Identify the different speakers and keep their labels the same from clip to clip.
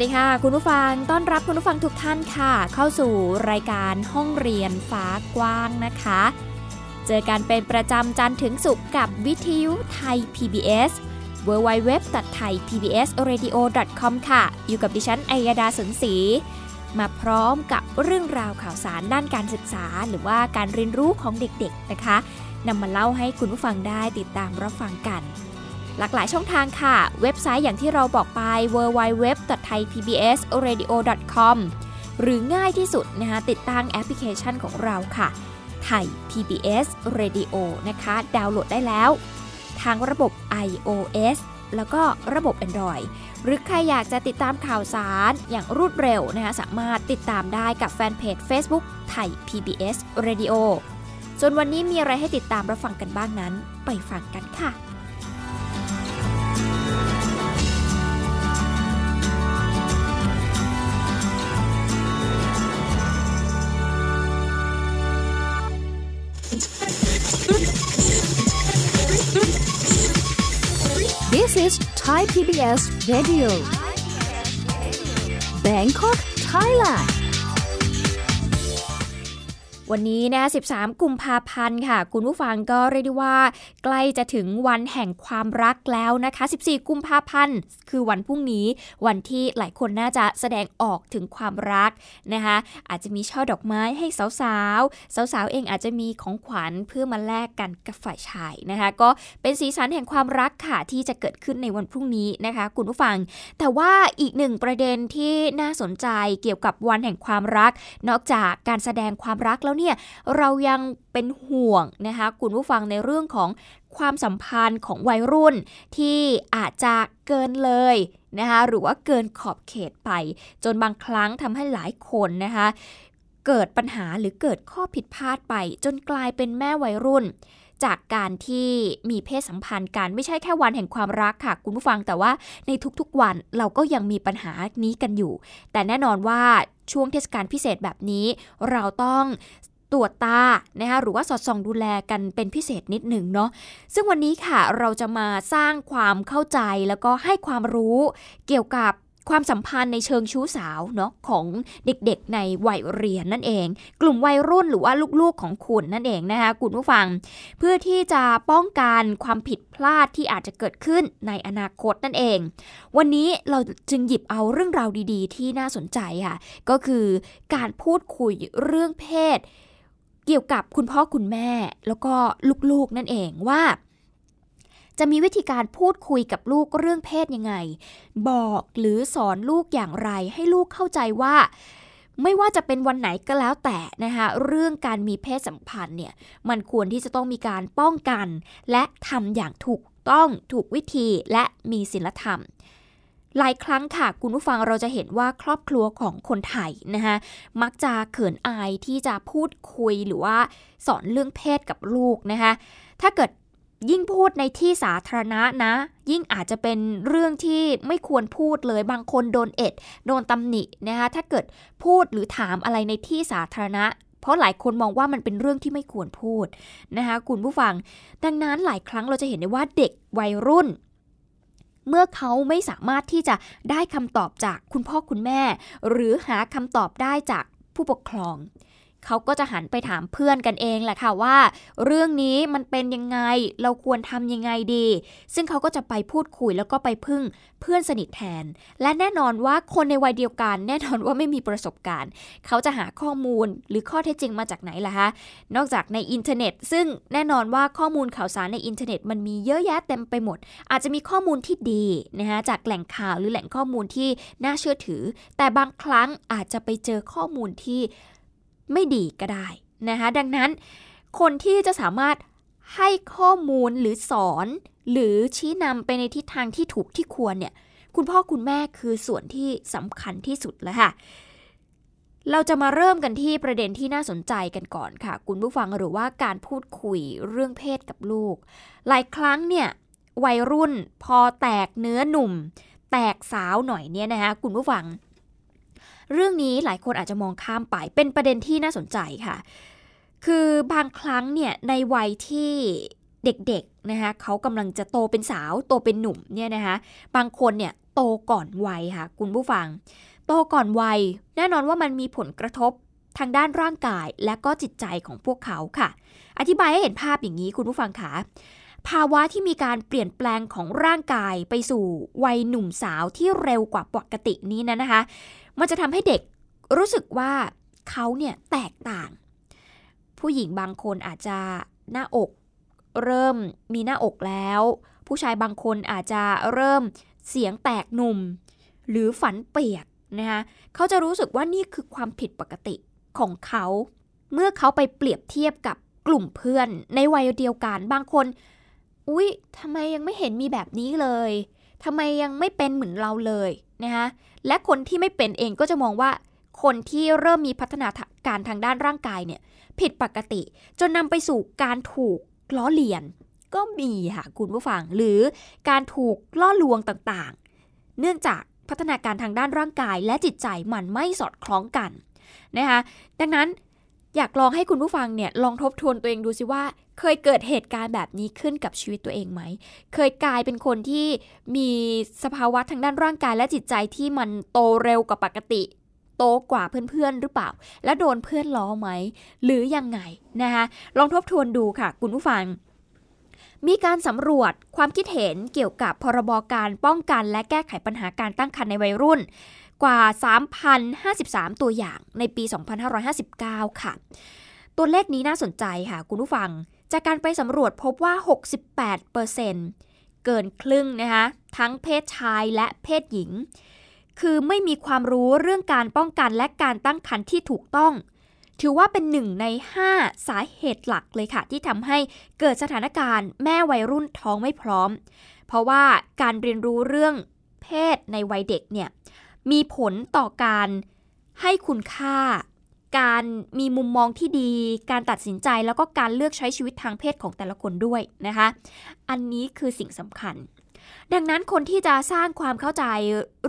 Speaker 1: ดีค่ะ คุณผู้ฟังต้อนรับคุณผู้ฟังทุกท่านค่ะ เข้าสู่รายการห้องเรียนฟ้ากว้างนะคะ เจอกันเป็นประจำจันทร์ถึงศุกร์กับวิทยุไทย PBS www.thaipbsradio.com ค่ะ อยู่กับดิฉัน อัยดาสนศรีมาพร้อมกับเรื่องราวข่าวสารด้านการศึกษา หรือว่าการเรียนรู้ของเด็กๆนะคะนำมาเล่าให้คุณผู้ฟังได้ติดตามรับฟังกัน หลากหลายช่องทางค่ะ เว็บไซต์อย่างที่เราบอกไป www.thaipbsradio.com หรือง่ายที่สุดนะคะติดตั้งแอปพลิเคชันของเราค่ะ ไทย PBS Radio นะคะ ดาวน์โหลดได้แล้ว ทางระบบ iOS แล้วก็ระบบ Android หรือใครอยากจะติดตามข่าวสารอย่างรวดเร็วนะคะสามารถติดตามได้กับแฟนเพจ Facebook ไทย PBS Radio ส่วนวันนี้มีอะไรให้ติดตามรับฟังกันบ้างนั้น ไปฟังกันค่ะ
Speaker 2: is Thai PBS Radio. Bangkok Thailand
Speaker 1: วันนี้นะ 13 กุมภาพันธ์ค่ะ คุณผู้ฟังก็เรียกได้ว่า ใกล้จะถึงวันแห่งความรักแล้วนะคะ 14 กุมภาพันธ์ คือวันพรุ่งนี้ วันที่หลายคนน่าจะแสดงออกถึงความรักนะคะ อาจจะมีช่อดอกไม้ให้สาวๆ สาวๆเองอาจจะมีของขวัญเพื่อมาแลกกันกับฝ่ายชายนะคะ ก็เป็นสีสันแห่งความรักค่ะที่จะเกิดขึ้นในวันพรุ่งนี้นะคะ คุณผู้ฟัง แต่ว่าอีกหนึ่งประเด็นที่น่าสนใจเกี่ยวกับวันแห่งความรัก นอกจากการแสดงความรักแล้วเนี่ยเรายังเป็นห่วงนะคะคุณผู้ฟังในเรื่องของความสัมพันธ์ของวัยรุ่นที่อาจจะเกินเลยนะคะหรือว่าเกินขอบเขตไป จนบางครั้งทำให้หลายคนนะคะเกิดปัญหาหรือเกิดข้อผิดพลาดไป จนกลายเป็นแม่วัยรุ่น จากการที่มีเพศสัมพันธ์กันไม่ใช่แค่วันแห่งความรักค่ะ คุณผู้ฟังแต่ว่าในทุกๆวันเราก็ยังมีปัญหานี้กันอยู่ แต่แน่นอนว่าช่วงเทศกาลพิเศษแบบนี้ เราต้อง ตรวจตานะคะหรือว่าสอดส่องดูแลกันเป็นพิเศษนิดหนึ่งเนาะซึ่งวันนี้ค่ะเราจะมาสร้างความเข้าใจแล้วก็ให้ความรู้เกี่ยวกับความสัมพันธ์ในเชิงชู้สาวเนาะของเด็กๆในวัยเรียนนั่นเอง กลุ่มวัยรุ่นหรือว่าลูกๆของคุณนั่นเองนะคะคุณผู้ฟัง เพื่อที่จะป้องกันความผิดพลาดที่อาจจะเกิดขึ้นในอนาคตนั่นเอง วันนี้เราจึงหยิบเอาเรื่องราวดีๆ ที่น่าสนใจค่ะก็คือการพูดคุยเรื่องเพศ กี่ยวกับคุณพ่อคุณแม่ แล้วก็ลูกๆนั่นเองว่า จะมีวิธีการพูดคุยกับลูกเรื่องเพศยังไง บอกหรือสอนลูกอย่างไรให้ลูกเข้าใจว่าไม่ว่าจะเป็นวันไหนก็แล้วแต่นะคะเรื่องการมีเพศสัมพันธ์เนี่ยมันควรที่จะต้องมีการป้องกัน และทำอย่างถูกต้องถูกวิธีและมีศีลธรรม หลายครั้งค่ะ คุณผู้ฟังเราจะเห็นว่าครอบครัวของคนไทยนะคะมักจะเขินอายที่จะพูดคุยหรือว่าสอนเรื่องเพศกับลูกนะคะถ้าเกิดยิ่งพูดในที่สาธารณะนะ ยิ่งอาจจะเป็นเรื่องที่ไม่ควรพูดเลยบางคนโดนเอ็ด โดนตำหนินะคะถ้าเกิดพูดหรือถามอะไรในที่สาธารณะ เพราะหลายคนมองว่ามันเป็นเรื่องที่ไม่ควรพูดนะคะคุณผู้ฟัง ดังนั้นหลายครั้งเราจะเห็นได้ว่าเด็กวัยรุ่น เมื่อเขาไม่สามารถที่จะได้คำตอบจากคุณพ่อคุณแม่ หรือหาคำตอบได้จากผู้ปกครอง เขาก็จะหันไปถามเพื่อนกันเองแหละค่ะว่า เรื่องนี้มันเป็นยังไงเราควรทำยังไงดี ซึ่งเขาก็จะไปพูดคุยแล้วก็ไปพึ่งเพื่อนสนิทแทน และแน่นอนว่าคนในวัยเดียวกัน แน่นอนว่าไม่มีประสบการณ์ เขาจะหาข้อมูลหรือข้อเท็จจริงมาจากไหนล่ะคะนอกจากในอินเทอร์เน็ต ซึ่งแน่นอนว่าข้อมูลข่าวสารในอินเทอร์เน็ตมันมีเยอะแยะเต็มไปหมด อาจจะมีข้อมูลที่ดีนะคะจากแหล่งข่าวหรือแหล่งข้อมูลที่น่าเชื่อถือ แต่บางครั้งอาจจะไปเจอข้อมูลที่ ไม่ดีก็ได้นะคะดังนั้นคนที่จะสามารถให้ข้อมูลหรือสอน หรือชี้นำไปในทิศทางที่ถูกที่ควรเนี่ยคุณพ่อคุณแม่คือส่วนที่สำคัญที่สุดแล้วค่ะเราจะมาเริ่มกันที่ประเด็นที่น่าสนใจกันก่อนค่ะ คุณผู้ฟังหรือว่าการพูดคุยเรื่องเพศกับลูก หลายครั้งเนี่ยวัยรุ่นพอแตกเนื้อหนุ่ม แตกสาวหน่อยเนี่ยนะคะคุณผู้ฟัง เรื่องนี้หลายคนอาจจะมองข้ามไปเป็นประเด็นที่น่าสนใจค่ะ คือบางครั้งเนี่ยในวัยที่เด็กๆนะคะเขากำลังจะโตเป็นสาวโตเป็นหนุ่มเนี่ยนะคะบางคนเนี่ยโตก่อนวัยค่ะ คุณผู้ฟัง โตก่อนวัย แน่นอนว่ามันมีผลกระทบทางด้านร่างกายและก็จิตใจของพวกเขาค่ะ อธิบายให้เห็นภาพอย่างนี้คุณผู้ฟังคะภาวะที่มีการเปลี่ยนแปลงของร่างกายไปสู่วัยหนุ่มสาวที่เร็วกว่าปกตินี้นะนะคะ มันจะทำให้เด็กรู้สึกว่าเขาเนี่ยแตกต่าง ผู้หญิงบางคนอาจจะหน้าอกเริ่มมีหน้าอกแล้ว ผู้ชายบางคนอาจจะเริ่มเสียงแตกหนุ่ม หรือฝันเปียกนะคะเขาจะรู้สึกว่านี่คือความผิดปกติของเขา เมื่อเขาไปเปรียบเทียบกับกลุ่มเพื่อนในวัยเดียวกันบางคน อุ๊ยทำไมยังไม่เห็นมีแบบนี้เลย ทำไมยังไม่เป็นเหมือนเราเลยนะคะและคนที่ไม่เป็นเองก็จะมองว่า คนที่เริ่มมีพัฒนาการทางด้านร่างกายเนี่ยผิดปกติ จนนำไปสู่การถูกล้อเลียน ก็มีค่ะคุณผู้ฟังหรือการถูกล่อลวงต่างๆ เนื่องจากพัฒนาการทางด้านร่างกายและจิตใจมันไม่สอดคล้องกันนะคะดังนั้น อยากลองให้คุณผู้ฟังเนี่ยลองทบทวนตัวเองดูสิว่า เคยเกิดเหตุการณ์แบบนี้ขึ้นกับชีวิตตัวเองไหม เคยกลายเป็นคนที่มีสภาวะทางด้านร่างกายและจิตใจที่มันโตเร็วกว่าปกติ โตกว่าเพื่อนๆหรือเปล่า และโดนเพื่อนล้อไหม หรือยังไงนะคะลองทบทวนดูค่ะ คุณผู้ฟัง มีการสำรวจความคิดเห็นเกี่ยวกับพรบการป้องกันและแก้ไขปัญหาการตั้งครรภ์ในวัยรุ่น กว่า 3,053 ตัวอย่างในปี 2559 ค่ะ ตัวเลขนี้น่าสนใจค่ะ คุณผู้ฟัง จากการไปสำรวจพบว่า 68%เกินครึ่งนะคะทั้งเพศชายและเพศหญิง คือไม่มีความรู้เรื่องการป้องกันและการตั้งครรภ์ที่ถูกต้อง ถือว่าเป็นหนึ่งใน 5 สาเหตุหลักเลยค่ะ ที่ทำให้เกิดสถานการณ์แม่วัยรุ่นท้องไม่พร้อม เพราะว่าการเรียนรู้เรื่องเพศในวัยเด็กเนี่ย มีผลต่อการให้คุณค่า การมีมุมมองที่ดี การตัดสินใจแล้วก็การเลือกใช้ชีวิตทางเพศของแต่ละคนด้วยนะคะ อันนี้คือสิ่งสำคัญ ดังนั้นคนที่จะสร้างความเข้าใจ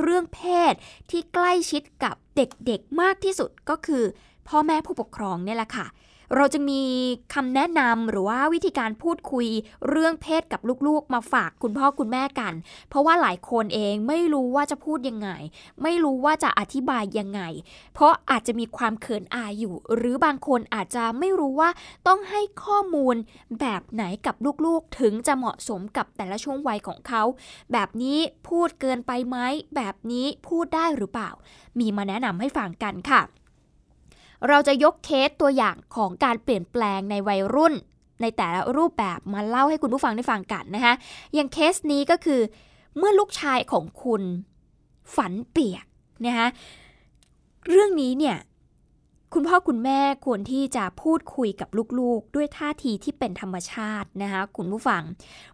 Speaker 1: เรื่องเพศที่ใกล้ชิดกับเด็กๆมากที่สุดก็คือ พ่อแม่ผู้ปกครองเนี่ยแหละค่ะ เราจะมีคำแนะนำหรือว่าวิธีการพูดคุยเรื่องเพศกับลูกๆ มาฝากคุณพ่อคุณแม่กัน เพราะว่าหลายคนเองไม่รู้ว่าจะพูดยังไง ไม่รู้ว่าจะอธิบายยังไง เพราะอาจจะมีความเขินอายอยู่ หรือบางคนอาจจะไม่รู้ว่าต้องให้ข้อมูลแบบไหนกับลูกๆ ถึงจะเหมาะสมกับแต่ละช่วงวัยของเขา แบบนี้พูดเกินไปไหมแบบนี้พูดได้หรือเปล่า มีมาแนะนำให้ฟังกันค่ะ เราจะยกเคสตัวอย่างของการเปลี่ยนแปลงในวัยรุ่น ในแต่ละรูปแบบมาเล่าให้คุณผู้ฟังได้ฟังกันนะคะอย่างเคสนี้ก็คือ เมื่อลูกชายของคุณฝันเปียกนะคะเรื่องนี้เนี่ยคุณพ่อคุณแม่ควรที่จะพูดคุยกับลูกๆ ด้วยท่าทีที่เป็นธรรมชาตินะคะคุณผู้ฟัง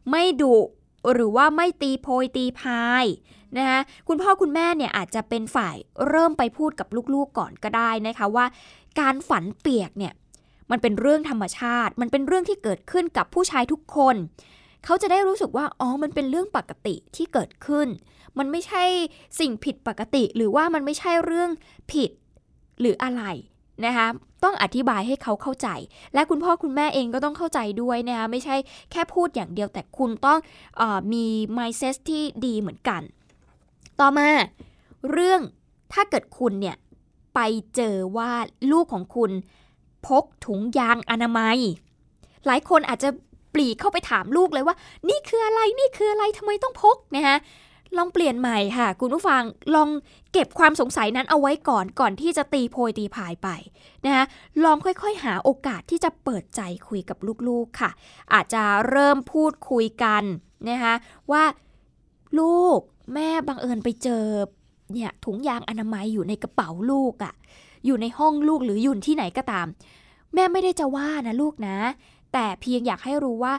Speaker 1: ไม่ดุ หรือว่าไม่ตีโพยตีพายนะคะคุณพ่อคุณแม่เนี่ยอาจจะเป็นฝ่ายเริ่มไปพูดกับลูกๆก่อนก็ได้นะคะว่า การฝันเปียกเนี่ยมันเป็นเรื่องธรรมชาติ มันเป็นเรื่องที่เกิดขึ้นกับผู้ชายทุกคน เขาจะได้รู้สึกว่าอ๋อมันเป็นเรื่องปกติที่เกิดขึ้น มันไม่ใช่สิ่งผิดปกติ หรือว่ามันไม่ใช่เรื่องผิดหรืออะไร นะคะต้องอธิบายให้เขาเข้าใจ และคุณพ่อคุณแม่เองก็ต้องเข้าใจด้วยนะคะไม่ใช่แค่พูดอย่างเดียวแต่คุณต้องอมี mindset ที่ดีเหมือนกัน ต่อมาเรื่องถ้าเกิดคุณเนี่ยไปเจอว่าลูกของคุณพกถุงยางอนามัย หลายคนอาจจะปลีกเข้าไปถามลูกเลยว่า นี่คืออะไรนี่คืออะไรทำไมต้องพกนะคะ ลองเปลี่ยนใหม่ค่ะ คุณผู้ฟังลองเก็บความสงสัยนั้นเอาไว้ก่อนก่อนที่จะตีโพยตีพายไปนะคะลองค่อยๆ หาโอกาสที่จะเปิดใจคุยกับลูกๆค่ะ อาจจะเริ่มพูดคุยกันนะคะว่าลูกแม่บังเอิญไปเจอเนี่ยถุงยางอนามัยอยู่ในกระเป๋าลูกอะ่ะอยู่ในห้องลูกหรืออยู่ที่ไหนก็ตาม แม่ไม่ได้จะว่านะลูกนะ แต่เพียงอยากให้รู้ว่า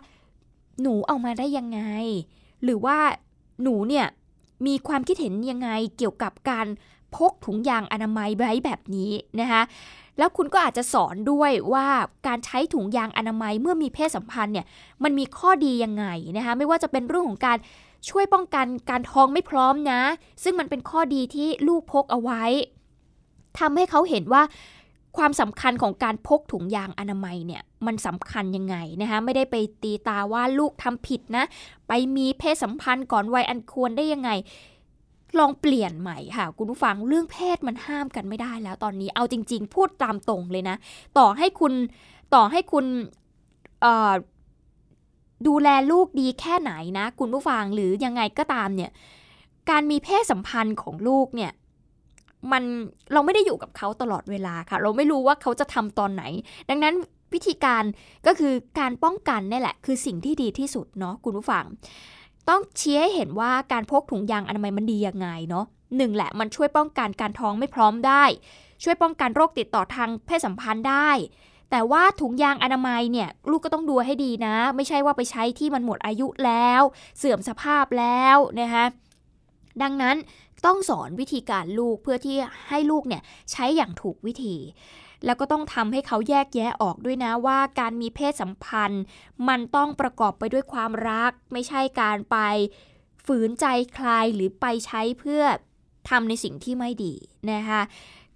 Speaker 1: หนูเอามาได้ยังไง หรือว่าหนูเนี่ย มีความคิดเห็นยังไงเกี่ยวกับการพกถุงยางอนามัยไว้แบบนี้นะคะแล้วคุณก็อาจจะสอนด้วยว่าการใช้ถุงยางอนามัยเมื่อมีเพศสัมพันธ์เนี่ยมันมีข้อดียังไงนะคะไม่ว่าจะเป็นเรื่องของการช่วยป้องกันการท้องไม่พร้อมนะ ซึ่งมันเป็นข้อดีที่ลูกพกเอาไว้ทำให้เขาเห็นว่าความสำคัญของการพกถุงยางอนามัยเนี่ย มันสำคัญยังไงนะคะไม่ได้ไปตีตาว่าลูกทำผิดนะ ไปมีเพศสัมพันธ์ก่อนวัยอันควรได้ยังไง ลองเปลี่ยนใหม่ค่ะ คุณผู้ฟังเรื่องเพศมันห้ามกันไม่ได้แล้วตอนนี้เอาจริง ๆ พูดตามตรงเลยนะ ต่อให้คุณต่อให้คุณดูแลลูกดีแค่ไหนนะ คุณผู้ฟังหรือยังไงก็ตามเนี่ยการมีเพศสัมพันธ์ของลูกเนี่ยมันเราไม่ได้อยู่กับเขาตลอดเวลาค่ะ เราไม่รู้ว่าเขาจะทำตอนไหน ดังนั้น วิธีการก็คือการป้องกันนี่แหละ คือสิ่งที่ดีที่สุดเนาะคุณผู้ฟัง ต้องเชี้ให้เห็นว่าการพกถุงยางอนามัยมันดียังไงเนาะหนึ่งแหละมันช่วยป้องกันการท้องไม่พร้อมได้ ช่วยป้องกันโรคติดต่อทางเพศสัมพันธ์ได้ แต่ว่าถุงยางอนามัยเนี่ยลูกก็ต้องดูให้ดีนะ ไม่ใช่ว่าไปใช้ที่มันหมดอายุแล้ว เสื่อมสภาพแล้วนะคะดังนั้นต้องสอนวิธีการลูกเพื่อที่ให้ลูกเนี่ยใช้อย่างถูกวิธี แล้วก็ต้องทำให้เขาแยกแยะออกด้วยนะว่าการมีเพศสัมพันธ์ มันต้องประกอบไปด้วยความรัก ไม่ใช่การไปฝืนใจใครหรือไปใช้เพื่อทำในสิ่งที่ไม่ดีนะคะ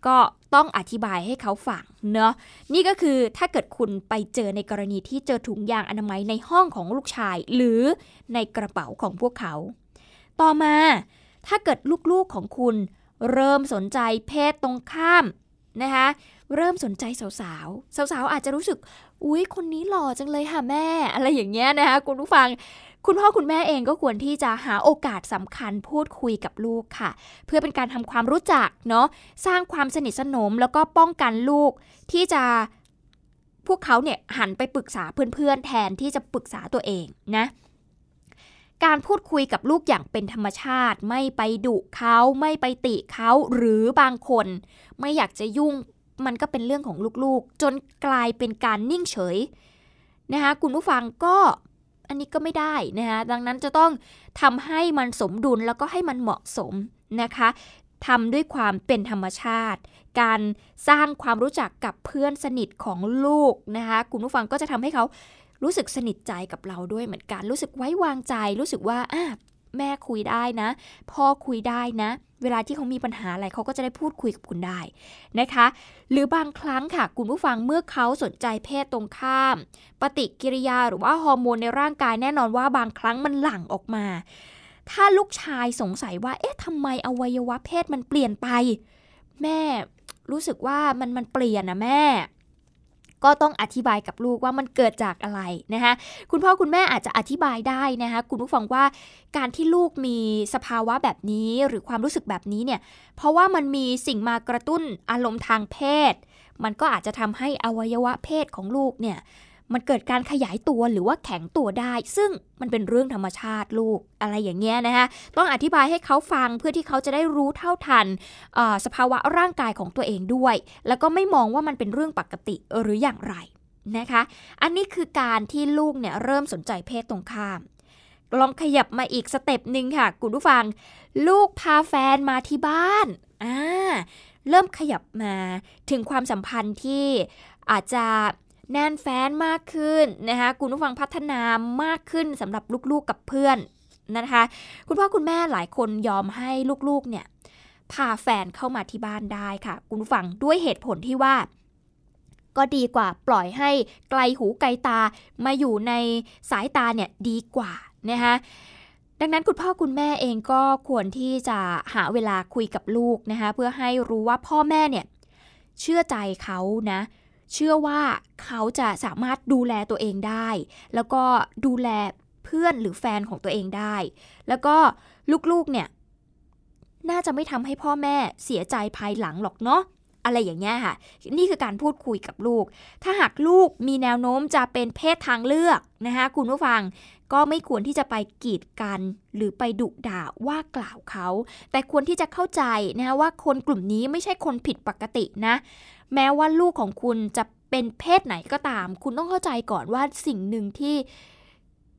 Speaker 1: ก็ต้องอธิบายให้เขาฟังเนาะนี่ก็คือถ้าเกิดคุณไปเจอในกรณีที่เจอถุงยางอนามัยในห้องของลูกชาย หรือในกระเป๋าของพวกเขา ต่อมาถ้าเกิดลูกๆของคุณเริ่มสนใจเพศตรงข้ามนะคะ เริ่มสนใจสาวๆ สาวๆ อาจจะรู้สึก อุ๊ย คนนี้หล่อจังเลยค่ะแม่ อะไรอย่างเงี้ยนะคะคุณผู้ฟัง คุณพ่อคุณแม่เองก็ควรที่จะหาโอกาสสำคัญพูดคุยกับลูกค่ะ เพื่อเป็นการทำความรู้จักเนาะ สร้างความสนิทสนมแล้วก็ป้องกันลูกที่จะพวกเขาเนี่ยหันไปปรึกษาเพื่อนๆ แทนที่จะปรึกษาตัวเองนะการพูดคุยกับลูกอย่างเป็นธรรมชาติ ไม่ไปดุเขาไม่ไปติเขาหรือบางคน ไม่อยากจะยุ่ง มันก็เป็นเรื่องของลูกๆ จนกลายเป็นการนิ่งเฉยนะคะคุณผู้ฟังก็อันนี้ก็ไม่ได้นะคะดังนั้นจะต้องทำให้มันสมดุลแล้วก็ให้มันเหมาะสมนะคะทำด้วยความเป็นธรรมชาติ การสร้างความรู้จักกับเพื่อนสนิทของลูกนะคะคุณผู้ฟังก็จะทำให้เขารู้สึกสนิทใจกับเราด้วยเหมือนกัน รู้สึกไว้วางใจ รู้สึกว่าอะ แม่คุยได้นะ พ่อคุยได้นะ เวลาที่เขามีปัญหาอะไรเขาก็จะได้พูดคุยกับคุณได้นะคะ หรือบางครั้งค่ะ คุณผู้ฟังเมื่อเขาสนใจเพศตรงข้าม ปฏิกิริยาหรือว่าฮอร์โมนในร่างกายแน่นอนว่าบางครั้งมันหลั่งออกมา ถ้าลูกชายสงสัยว่า เอ๊ะทำไมอวัยวะเพศมันเปลี่ยนไป แม่รู้สึกว่ามันมันเปลี่ยนนะแม่ ก็ต้องอธิบายกับลูกว่ามันเกิดจากอะไรนะคะคุณพ่อคุณแม่อาจจะอธิบายได้นะคะคุณผู้ฟังว่าการที่ลูกมีสภาวะแบบนี้หรือความรู้สึกแบบนี้เนี่ยเพราะว่ามันมีสิ่งมากระตุ้นอารมณ์ทางเพศ มันก็อาจจะทำให้อวัยวะเพศของลูกเนี่ย มันเกิดการขยายตัวหรือว่าแข็งตัวได้ ซึ่งมันเป็นเรื่องธรรมชาติลูกอะไรอย่างเงี้ยนะคะต้องอธิบายให้เขาฟังเพื่อที่เขาจะได้รู้เท่าทันสภาวะร่างกายของตัวเองด้วย แล้วก็ไม่มองว่ามันเป็นเรื่องปกติหรืออย่างไรนะคะ อันนี้คือการที่ลูกเนี่ยเริ่มสนใจเพศตรงข้ามลองขยับมาอีก step หนึ่งค่ะคุณผู้ฟัง ลูกพาแฟนมาที่บ้านอ่าเริ่มขยับมาถึงความสัมพันธ์ที่อาจจะ แน่นแฟ้นมากขึ้นนะคะคุณผู้ฟังพัฒนามากขึ้นสำหรับลูกๆกับเพื่อนนะคะ คุณพ่อคุณแม่หลายคนยอมให้ลูกๆเนี่ยพาแฟนเข้ามาที่บ้านได้ค่ะ คุณผู้ฟังด้วยเหตุผลที่ว่า ก็ดีกว่าปล่อยให้ไกลหูไกลตามาอยู่ในสายตาเนี่ยดีกว่านะคะดังนั้นคุณพ่อคุณแม่เองก็ควรที่จะหาเวลาคุยกับลูกนะคะเพื่อให้รู้ว่าพ่อแม่เนี่ยเชื่อใจเขานะ เชื่อว่าเขาจะสามารถดูแลตัวเองได้ แล้วก็ดูแลเพื่อนหรือแฟนของตัวเองได้ แล้วก็ลูกๆเนี่ยน่าจะไม่ทำให้พ่อแม่เสียใจภายหลังหรอกเนาะอะไรอย่างเงี้ยค่ะ นี่คือการพูดคุยกับลูก ถ้าหากลูกมีแนวโน้มจะเป็นเพศทางเลือกนะคะคุณผู้ฟัง ก็ไม่ควรที่จะไปกีดกัน หรือไปดุด่าว่ากล่าวเขา แต่ควรที่จะเข้าใจนะว่าคนกลุ่มนี้ไม่ใช่คนผิดปกตินะ แม้ว่าลูกของคุณจะเป็นเพศไหนก็ตาม คุณต้องเข้าใจก่อนว่าสิ่งหนึ่งที่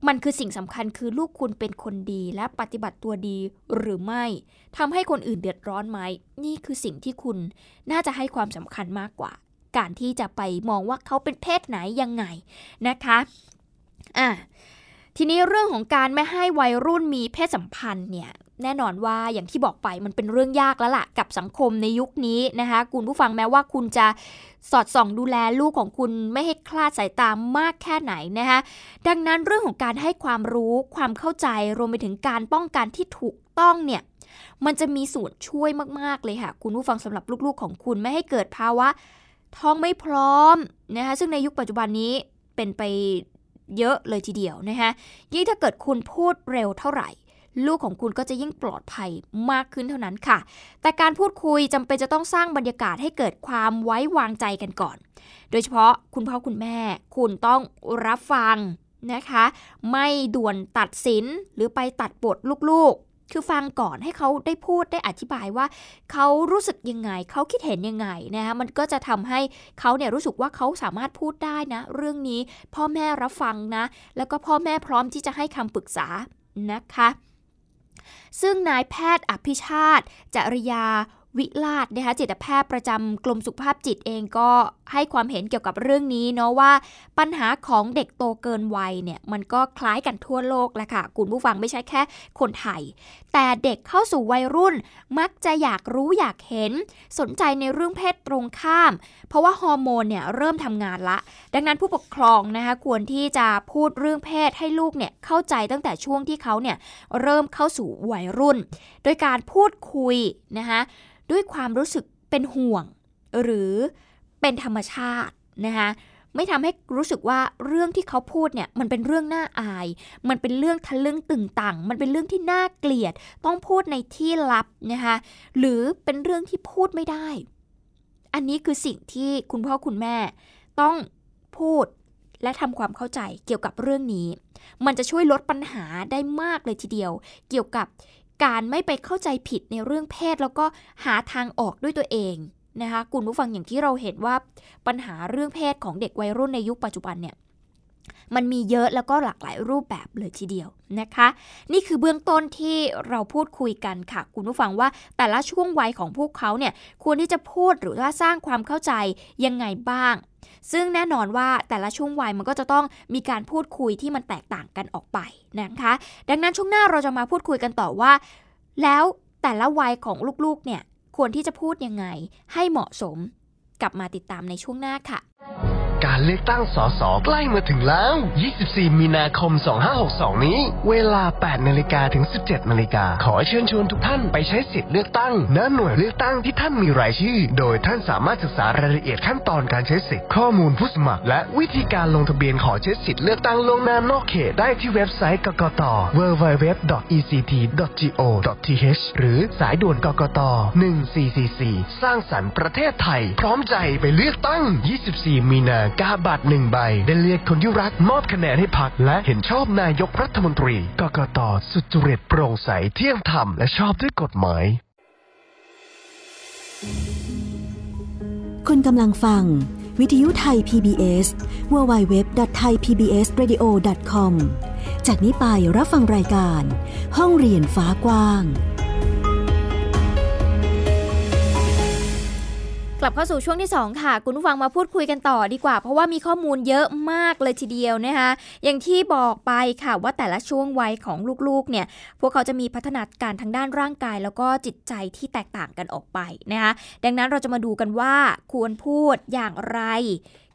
Speaker 1: มันคือสิ่งสำคัญคือลูกคุณเป็นคนดีและปฏิบัติตัวดีหรือไม่ทำให้คนอื่นเดือดร้อนไหม นี่คือสิ่งที่คุณน่าจะให้ความสำคัญมากกว่า การที่จะไปมองว่าเขาเป็นเพศไหนยังไงนะคะ อะ ทีนี้เรื่องของการไม่ให้วัยรุ่นมีเพศสัมพันธ์เนี่ยแน่นอนว่าอย่างที่บอกไปมันเป็นเรื่องยากแล้วล่ะ กับสังคมในยุคนี้นะคะคุณผู้ฟังแม้ว่าคุณจะสอดส่องดูแลลูกของคุณไม่ให้คลาดสายตามากแค่ไหนนะคะดังนั้นเรื่องของการให้ความรู้ความเข้าใจรวมไปถึงการป้องกันที่ถูกต้องเนี่ยมันจะมีส่วนช่วยมาก ๆ เลยค่ะ คุณผู้ฟังสำหรับลูกๆของคุณไม่ให้เกิดภาวะท้องไม่พร้อมนะคะซึ่งในยุคปัจจุบันนี้เป็นไป เยอะเลยทีเดียวนะคะยิ่งถ้าเกิดคุณพูดเร็วเท่าไหร่ ลูกของคุณก็จะยิ่งปลอดภัยมากขึ้นเท่านั้นค่ะ แต่การพูดคุยจำเป็นจะต้องสร้างบรรยากาศให้เกิดความไว้วางใจกันก่อน โดยเฉพาะคุณพ่อคุณแม่ คุณต้องรับฟังนะคะ ไม่ด่วนตัดสินหรือไปตัดบทลูกๆ คือฟังก่อนให้เขาได้พูดได้อธิบายว่า เขารู้สึกยังไง เขาคิดเห็นยังไงนะคะมันก็จะทำให้เขาเนี่ยรู้สึกว่าเขาสามารถพูดได้นะ เรื่องนี้พ่อแม่รับฟังนะ แล้วก็พ่อแม่พร้อมที่จะให้คำปรึกษานะคะ ซึ่งนายแพทย์อภิชาติจริยา วิลาศนะคะจิตแพทย์ประจำกรมสุขภาพจิตเองก็ให้ความเห็นเกี่ยวกับเรื่องนี้เนาะว่า ปัญหาของเด็กโตเกินวัยเนี่ยมันก็คล้ายกันทั่วโลกแหละค่ะคุณผู้ฟังไม่ใช่แค่คนไทย แต่เด็กเข้าสู่วัยรุ่นมักจะอยากรู้อยากเห็น สนใจในเรื่องเพศตรงข้าม เพราะว่าฮอร์โมนเนี่ยเริ่มทำงานละ ดังนั้นผู้ปกครองนะคะควรที่จะพูดเรื่องเพศให้ลูกเนี่ยเข้าใจตั้งแต่ช่วงที่เขาเนี่ยเริ่มเข้าสู่วัยรุ่น โดยการพูดคุยนะคะด้วยความรู้สึกเป็นห่วง หรือเป็นธรรมชาตินะคะไม่ทำให้รู้สึกว่าเรื่องที่เขาพูดเนี่ยมันเป็นเรื่องน่าอาย มันเป็นเรื่องทะลึ่งตึงตังมันเป็นเรื่องที่น่าเกลียด ต้องพูดในที่ลับนะคะหรือเป็นเรื่องที่พูดไม่ได้ อันนี้คือสิ่งที่คุณพ่อคุณแม่ ต้องพูดและทำความเข้าใจเกี่ยวกับเรื่องนี้ มันจะช่วยลดปัญหาได้มากเลยทีเดียว เกี่ยวกับ การไม่ไปเข้าใจผิดในเรื่องเพศ แล้วก็หาทางออกด้วยตัวเองนะคะคุณผู้ฟังอย่างที่เราเห็นว่าปัญหาเรื่องเพศของเด็กวัยรุ่นในยุคปัจจุบันเนี่ย มันมีเยอะแล้วก็หลากหลายรูปแบบเลยทีเดียวนะคะ นี่คือเบื้องต้นที่เราพูดคุยกันค่ะ คุณผู้ฟังว่าแต่ละช่วงวัยของพวกเขาเนี่ยควรที่จะพูดหรือว่าสร้างความเข้าใจยังไงบ้าง ซึ่งแน่นอนว่าแต่ละช่วงวัยมันก็จะต้องมีการพูดคุยที่มันแตกต่างกันออกไปนะคะ ดังนั้นช่วงหน้าเราจะมาพูดคุยกันต่อว่า แล้วแต่ละวัยของลูกๆเนี่ยควรที่จะพูดยังไงให้เหมาะสม กลับมาติดตามในช่วงหน้าค่ะ
Speaker 3: การเลือกตั้งสสใกล้มาถึงแล้ว 24 มีนาคม 2562 นี้ เวลา 8 นาฬิกาถึง 17 นาฬิกา ขอเชิญชวนทุกท่านไปใช้สิทธิ์เลือกตั้งณหน่วยเลือกตั้งที่ท่านมีรายชื่อ โดยท่านสามารถศึกษารายละเอียดขั้นตอนการใช้สิทธิ์ข้อมูลผู้สมัคร และวิธีการลงทะเบียนขอใช้สิทธิ์เลือกตั้งลงน้านอกเขตได้ที่เว็บไซต์กกต www.ect.go.th หรือสายด่วนกกต 1444 สร้างสรรค์ประเทศไทย พร้อมใจไปเลือกตั้ง 24 มีนากาบัตรหนึ่งใบ ได้เลือกคนที่รักมอบคะแนนให้พักและเห็นชอบนายกรัฐมนตรี กกตสุจริตโปร่งใสเที่ยงธรรมและชอบด้วยกฎหมาย
Speaker 4: คุณกำลังฟัง วิทยุไทย PBS www.thaipbsradio.com จากนี้ไปรับฟังรายการ ห้องเรียนฟ้ากว้าง
Speaker 1: กลับเข้าสู่ช่วงที่ 2 ค่ะ คุณผู้ฟังมาพูดคุยกันต่อดีกว่า เพราะว่ามีข้อมูลเยอะมากเลยทีเดียวนะคะอย่างที่บอกไปค่ะว่าแต่ละช่วงวัยของลูกๆเนี่ยพวกเขาจะมีพัฒนาการทางด้านร่างกาย แล้วก็จิตใจที่แตกต่างกันออกไปนะคะดังนั้นเราจะมาดูกันว่าควรพูดอย่างไร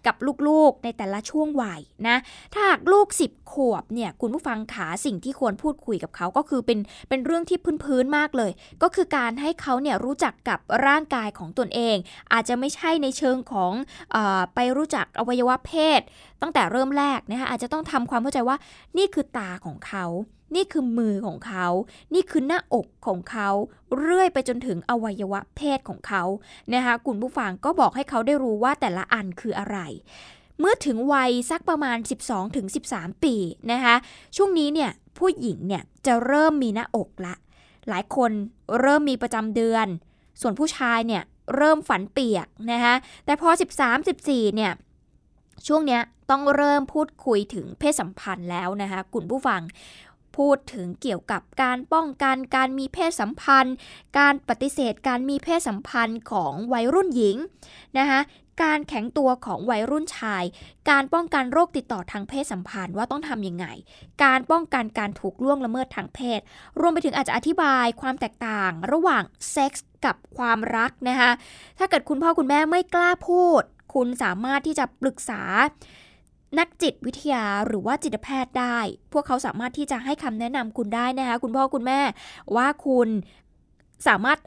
Speaker 1: กับลูกๆในแต่ละช่วงวัยนะ ถ้าหากลูก 10 ขวบเนี่ยคุณผู้ฟังขาสิ่งที่ควรพูดคุยกับเขาก็คือเป็นเป็นเรื่องที่พื้นๆมากเลย ก็คือการให้เขาเนี่ยรู้จักกับร่างกายของตนเอง อาจจะไม่ใช่ในเชิงของออไปรู้จักอวัยวะเพศ ตั้งแต่เริ่มแรกนะคะอาจจะต้องทำความเข้าใจว่านี่คือตาของเขา นี่คือมือของเขา นี่คือหน้าอกของเขา เรื่อยไปจนถึงอวัยวะเพศของเขา นะคะคุณผู้ฟังก็บอกให้เขาได้รู้ว่าแต่ละอันคืออะไร เมื่อถึงวัยสักประมาณ 12-13 ปีนะคะช่วงนี้เนี่ยผู้หญิงเนี่ยจะเริ่มมีหน้าอกละ หลายคนเริ่มมีประจำเดือน ส่วนผู้ชายเนี่ยเริ่มฝันเปียกนะคะแต่พอ 13-14 เนี่ยช่วงเนี้ยต้องเริ่มพูดคุยถึงเพศสัมพันธ์แล้วนะคะคุณผู้ฟัง พูดถึงเกี่ยวกับการป้องกันการมีเพศสัมพันธ์ การปฏิเสธการมีเพศสัมพันธ์ของวัยรุ่นหญิงนะคะการแข็งตัวของวัยรุ่นชาย การป้องกันโรคติดต่อทางเพศสัมพันธ์ว่าต้องทำยังไง การป้องกันการถูกล่วงละเมิดทางเพศ รวมไปถึงอาจจะอธิบายความแตกต่างระหว่างเซ็กส์กับความรักนะคะ ถ้าเกิดคุณพ่อคุณแม่ไม่กล้าพูด คุณสามารถที่จะปรึกษา นักจิตวิทยาหรือว่าจิตแพทย์ได้ พวกเขาสามารถที่จะให้คำแนะนำคุณได้นะคะ คุณพ่อคุณแม่ ว่าคุณสามารถ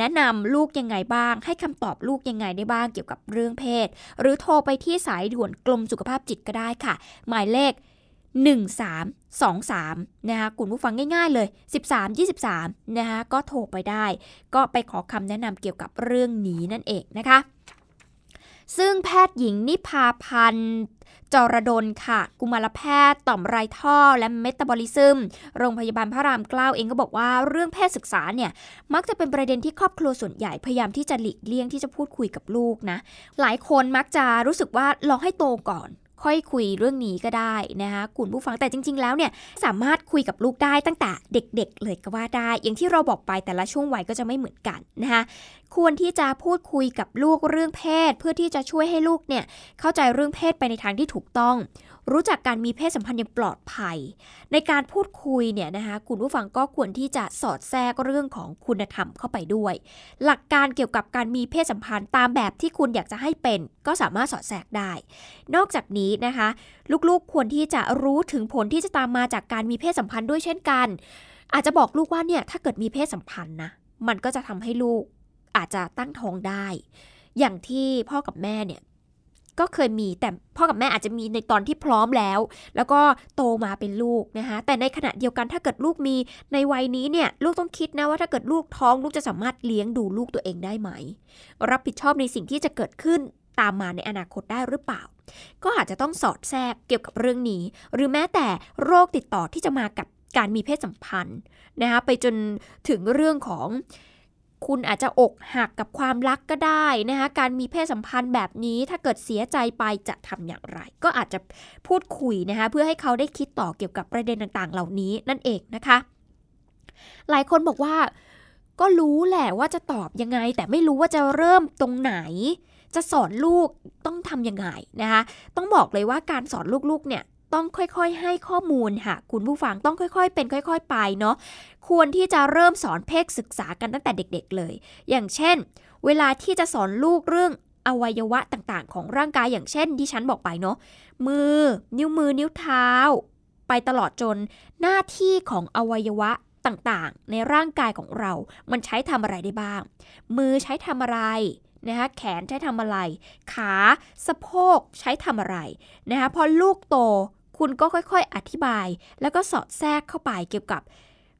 Speaker 1: แนะนำลูกยังไงบ้าง ให้คำตอบลูกยังไงได้บ้างเกี่ยวกับเรื่องเพศ หรือโทรไปที่สายด่วนกรมสุขภาพจิตก็ได้ค่ะ หมายเลข 1323 นะคะคุณผู้ฟังง่ายๆเลย 13 23 นะคะก็โทรไปได้ ก็ไปขอคำแนะนำเกี่ยวกับเรื่องนี้นั่นเองนะคะ ซึ่งแพทย์หญิงนิพาพันธ์จรดลค่ะ กุมารแพทย์ต่อมไรท่อและเมตาบอลิซึม โรงพยาบาลพระรามเกล้าเองก็บอกว่าเรื่องเพศศึกษาเนี่ย มักจะเป็นประเด็นที่ครอบครัวส่วนใหญ่พยายามที่จะหลีกเลี่ยงที่จะพูดคุยกับลูกนะ หลายคนมักจะรู้สึกว่าลองให้โตก่อนค่อยคุยเรื่องนี้ก็ได้นะคะคุณผู้ฟังแต่จริง ๆ แล้วเนี่ยสามารถคุยกับลูกได้ตั้งแต่เด็ก ๆ เลยก็ว่าได้ อย่างที่เราบอกไปแต่ละช่วงวัยก็จะไม่เหมือนกันนะคะควรที่จะพูดคุยกับลูกเรื่องเพศ เพื่อที่จะช่วยให้ลูกเนี่ยเข้าใจเรื่องเพศไปในทางที่ถูกต้อง รู้จักการมีเพศสัมพันธ์อย่างปลอดภัย ในการพูดคุยเนี่ยนะคะคุณผู้ฟังก็ควรที่จะสอดแทรกเรื่องของคุณธรรมเข้าไปด้วย หลักการเกี่ยวกับการมีเพศสัมพันธ์ตามแบบที่คุณอยากจะให้เป็น ก็สามารถสอดแทรกได้ นอกจากนี้นะคะ ลูกๆควรที่จะรู้ถึงผลที่จะตามมาจากการมีเพศสัมพันธ์ด้วยเช่นกัน อาจจะบอกลูกว่าเนี่ยถ้าเกิดมีเพศสัมพันธ์นะมันก็จะทำให้ลูก อาจจะตั้งท้องได้ อย่างที่พ่อกับแม่เนี่ยก็เคยมีแต่พ่อกับแม่อาจจะมีในตอนที่พร้อมแล้ว แล้วก็โตมาเป็นลูกนะคะแต่ในขณะเดียวกันถ้าเกิดลูกมีในวัยนี้เนี่ยลูกต้องคิดนะว่าถ้าเกิดลูกท้องลูกจะสามารถเลี้ยงดูลูกตัวเองได้ไหม รับผิดชอบในสิ่งที่จะเกิดขึ้นตามมาในอนาคตได้หรือเปล่า ก็อาจจะต้องสอดแทรกเกี่ยวกับเรื่องนี้ หรือแม้แต่โรคติดต่อที่จะมากับการมีเพศสัมพันธ์นะคะไปจนถึงเรื่องของ คุณอาจจะอกหักกับความรักก็ได้นะคะการมีเพศสัมพันธ์แบบนี้ถ้าเกิดเสียใจไปจะทำอย่างไร ก็อาจจะพูดคุยนะคะเพื่อให้เขาได้คิดต่อเกี่ยวกับประเด็นต่างๆ เหล่านี้นั่นเองนะคะ หลายคนบอกว่าก็รู้แหละว่าจะตอบยังไง แต่ไม่รู้ว่าจะเริ่มตรงไหน จะสอนลูกต้องทำยังไงนะคะต้องบอกเลยว่าการสอนลูกๆเนี่ย ต้องค่อยๆ ให้ข้อมูลค่ะคุณผู้ฟังต้องค่อยๆ เป็นค่อย ๆ ไปเนาะควรที่จะเริ่มสอนเพศศึกษากันตั้งแต่เด็ก ๆ เลย อย่างเช่น เวลาที่จะสอนลูกเรื่องอวัยวะต่างๆ ของร่างกายอย่างเช่นที่ฉันบอกไปเนาะมือ นิ้วมือนิ้วเท้า ไปตลอดจนหน้าที่ของอวัยวะต่างๆ ในร่างกายของเรา มันใช้ทำอะไรได้บ้าง มือใช้ทำอะไรนะคะแขนใช้ทำอะไร ขาสะโพกใช้ทำอะไรนะคะพอลูกโต คุณก็ค่อยๆ อธิบาย แล้วก็สอดแทรกเข้าไปเกี่ยวกับ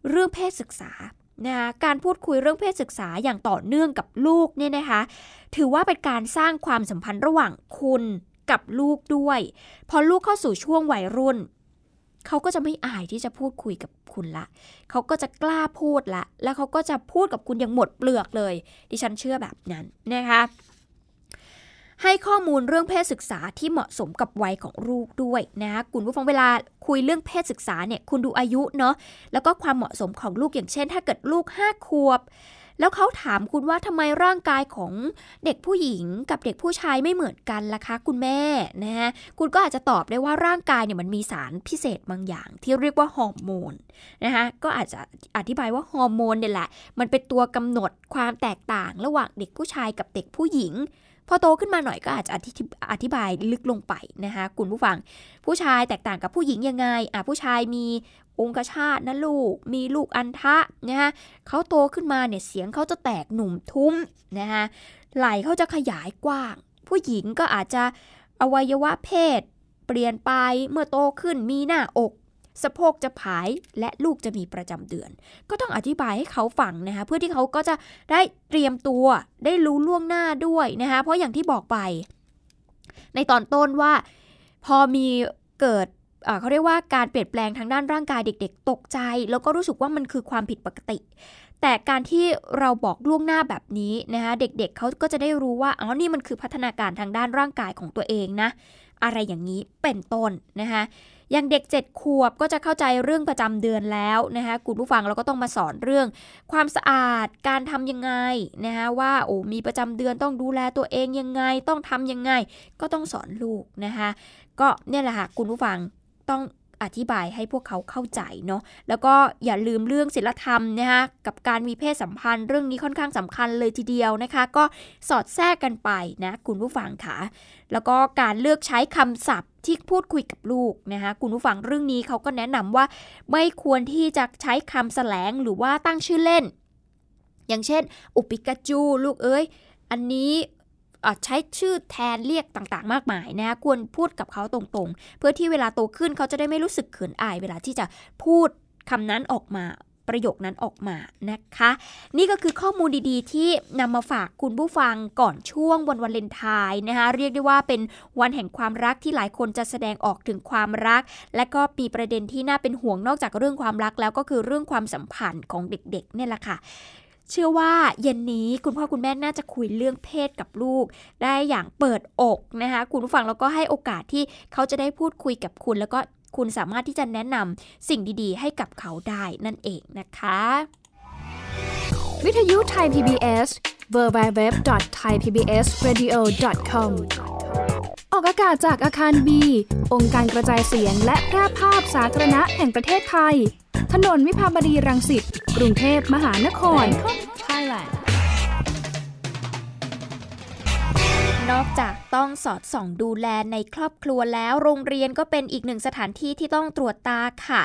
Speaker 1: เรื่องเพศศึกษานะคะการพูดคุยเรื่องเพศศึกษาอย่างต่อเนื่องกับลูกเนี่ยนะคะ ถือว่าเป็นการสร้างความสัมพันธ์ระหว่างคุณกับลูกด้วย พอลูกเข้าสู่ช่วงวัยรุ่น เขาก็จะไม่อายที่จะพูดคุยกับคุณละ เขาก็จะกล้าพูดละ แล้วเขาก็จะพูดกับคุณอย่างหมดเปลือกเลย ดิฉันเชื่อแบบนั้นนะคะ ให้ข้อมูลเรื่องเพศศึกษาที่เหมาะสมกับวัยของลูกด้วยนะคุณผู้ฟังเวลาคุยเรื่องเพศศึกษาเนี่ยคุณดูอายุเนาะแล้วก็ความเหมาะสมของลูกอย่างเช่น ถ้าเกิดลูกห้าขวบ แล้วเขาถามคุณว่าทำไมร่างกายของเด็กผู้หญิงกับเด็กผู้ชายไม่เหมือนกันล่ะคะ คุณแม่นะฮะคุณก็อาจจะตอบได้ว่าร่างกายเนี่ยมันมีสารพิเศษบางอย่าง ที่เรียกว่าฮอร์โมนนะคะก็อาจจะอธิบายว่าฮอร์โมนเนี่ยแหละ มันเป็นตัวกำหนดความแตกต่างระหว่างเด็กผู้ชายกับเด็กผู้หญิง พอโตขึ้นมาหน่อยก็อาจจะอธิบายลึกลงไปนะคะคุณผู้ฟัง ผู้ชายแตกต่างกับผู้หญิงยังไงอะผู้ชายมีองคชาตนะลูก มีลูกอันทะนะคะเขาโตขึ้นมาเนี่ยเสียงเขาจะแตกหนุ่มทุ้มนะคะไหล่เขาจะขยายกว้าง ผู้หญิงก็อาจจะอวัยวะเพศ เปลี่ยนไปเมื่อโตขึ้นมีหน้าอก สะโพกจะผายและลูกจะมีประจำเดือน ก็ต้องอธิบายให้เขาฟังนะคะเพื่อที่เขาก็จะได้เตรียมตัวได้รู้ล่วงหน้าด้วยนะคะเพราะอย่างที่บอกไป ในตอนต้นว่า พอมีเกิดเขาเรียกว่าการเปลี่ยนแปลงทางด้านร่างกายเด็ก ๆ ตกใจ แล้วก็รู้สึกว่ามันคือความผิดปกติ แต่การที่เราบอกล่วงหน้าแบบนี้นะคะเด็กๆเเขาก็จะได้รู้ว่าอ๋อนี่มันคือพัฒนาการทางด้านร่างกายของตัวเองนะ อะไรอย่างนี้เป็นต้นนะคะ อย่างเด็ก 7 ขวบก็จะเข้าใจเรื่องประจำเดือนแล้วนะคะคุณผู้ฟังเราก็ต้องมาสอนเรื่อง ความสะอาดการทำยังไงนะคะว่าโอ้มีประจำเดือนต้องดูแลตัวเองยังไง ต้องทำยังไง ก็ต้องสอนลูกนะคะก็เนี่ยแหละค่ะคุณผู้ฟังต้อง อธิบายให้พวกเขาเข้าใจเนาะแล้วก็อย่าลืมเรื่องศีลธรรมนะคะกับการมีเพศสัมพันธ์เรื่องนี้ค่อนข้างสำคัญเลยทีเดียวนะคะ ก็สอดแทรกกันไปนะคุณผู้ฟังค่ะแล้วก็การเลือกใช้คำศัพท์ที่พูดคุยกับลูกนะคะคุณผู้ฟังเรื่องนี้เขาก็แนะนำว่า ไม่ควรที่จะใช้คำแสลงหรือว่าตั้งชื่อเล่น อย่างเช่น อุปิกาจู ลูกเอ้ยอันนี้ ใช้ชื่อแทนเรียกต่างๆ มากมายนะควรพูดกับเขาตรงๆ เพื่อที่เวลาโตขึ้นเขาจะได้ไม่รู้สึกเขินอาย เวลาที่จะพูดคำนั้นออกมาประโยคนั้นออกมานะคะ นี่ก็คือข้อมูลดีๆ ที่นำมาฝากคุณผู้ฟังก่อนช่วงวันวาเลนไทน์นะคะเรียกได้ว่าเป็นวันแห่งความรักที่หลายคนจะแสดงออกถึงความรัก และก็มีประเด็นที่น่าเป็นห่วงนอกจากเรื่องความรักแล้วก็คือเรื่องความสัมพันธ์ของเด็กๆเนี่ยแหละค่ะ เชื่อว่าเย็นนี้คุณพ่อคุณแม่น่าจะคุยเรื่องเพศกับลูก ได้อย่างเปิดอกนะคะคุณผู้ฟังแล้วก็ให้โอกาสที่เขาจะได้พูดคุยกับคุณ แล้วก็คุณสามารถที่จะแนะนำสิ่งดีๆ ให้กับเขาได้นั่นเองนะคะ
Speaker 2: วิทยุไทย PBS www.thaipbsradio.com ออกอากาศจากอาคารบี องค์การกระจายเสียงและแพร่ภาพสาธารณะแห่งประเทศไทย ถนนวิภาวดีรังสิต กรุงเทพมหานคร Thailand
Speaker 1: นอกจาก ต้องสอดส่องดูแลในครอบครัวแล้ว โรงเรียนก็เป็นอีกหนึ่งสถานที่ที่ต้องตรวจตาค่ะ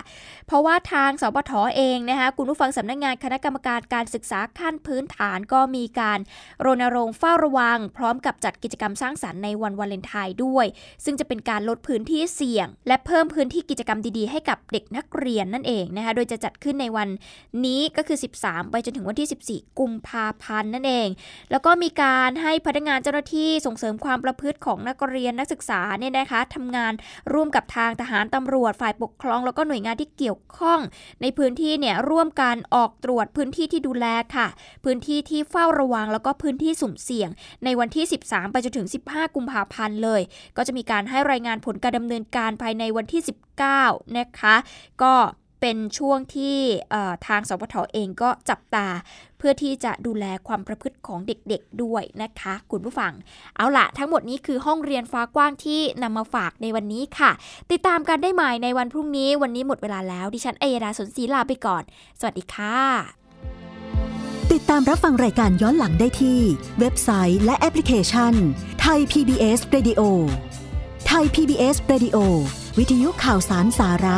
Speaker 1: เพราะว่าทางสปทเองนะคะคุณผู้ฟังสำนักงงานคณะกรรมการการศึกษาขั้นพื้นฐานก็มีการรณรงค์เฝ้าระวัง พร้อมกับจัดกิจกรรมสร้างสรรค์ในวันวาเลนไทน์ด้วย ซึ่งจะเป็นการลดพื้นที่เสี่ยง และเพิ่มพื้นที่กิจกรรมดีๆ ให้กับเด็กนักเรียนนั่นเองนะคะโดยจะจัดขึ้นในวันนี้ก็คือ 13 ไปจนถึงวันที่ 14 กุมภาพันธ์นั่นเอง แล้วก็มีการให้พนักงานเจ้าหน้าที่ส่งเสริมความประพฤติของนักเรียนนักศึกษาเนี่ยนะคะทำงานร่วมกับทางทหารตำรวจฝ่ายปกครอง แล้วก็หน่วยงานที่เกี่ยวข้อง ในพื้นที่เนี่ยร่วมกันออกตรวจพื้นที่ที่ดูแลค่ะ พื้นที่ที่เฝ้าระวังแล้วก็พื้นที่สุ่มเสี่ยง ในวันที่ 13 ไปจนถึง 15 กุมภาพันธ์เลย ก็จะมีการให้รายงานผลการดำเนินการภายในวันที่ 19 นะคะ ก็ เป็นช่วงที่ทางสพทเองก็จับตา เพื่อที่จะดูแลความประพฤติของเด็กๆด้วยนะคะ คุณผู้ฟัง เอาละทั้งหมดนี้คือห้องเรียนฟ้ากว้างที่นำมาฝากในวันนี้ค่ะ ติดตามกันได้ใหม่ในวันพรุ่งนี้วันนี้หมดเวลาแล้ว ดิฉันเอยดาสนศรีลาไปก่อน สวัสดีค่ะ
Speaker 4: ติดตามรับฟังรายการย้อนหลังได้ที่ เว็บไซต์และแอปพลิเคชันไทย PBS Radio ไทย PBS Radio วิทยุข่าวสารสาระ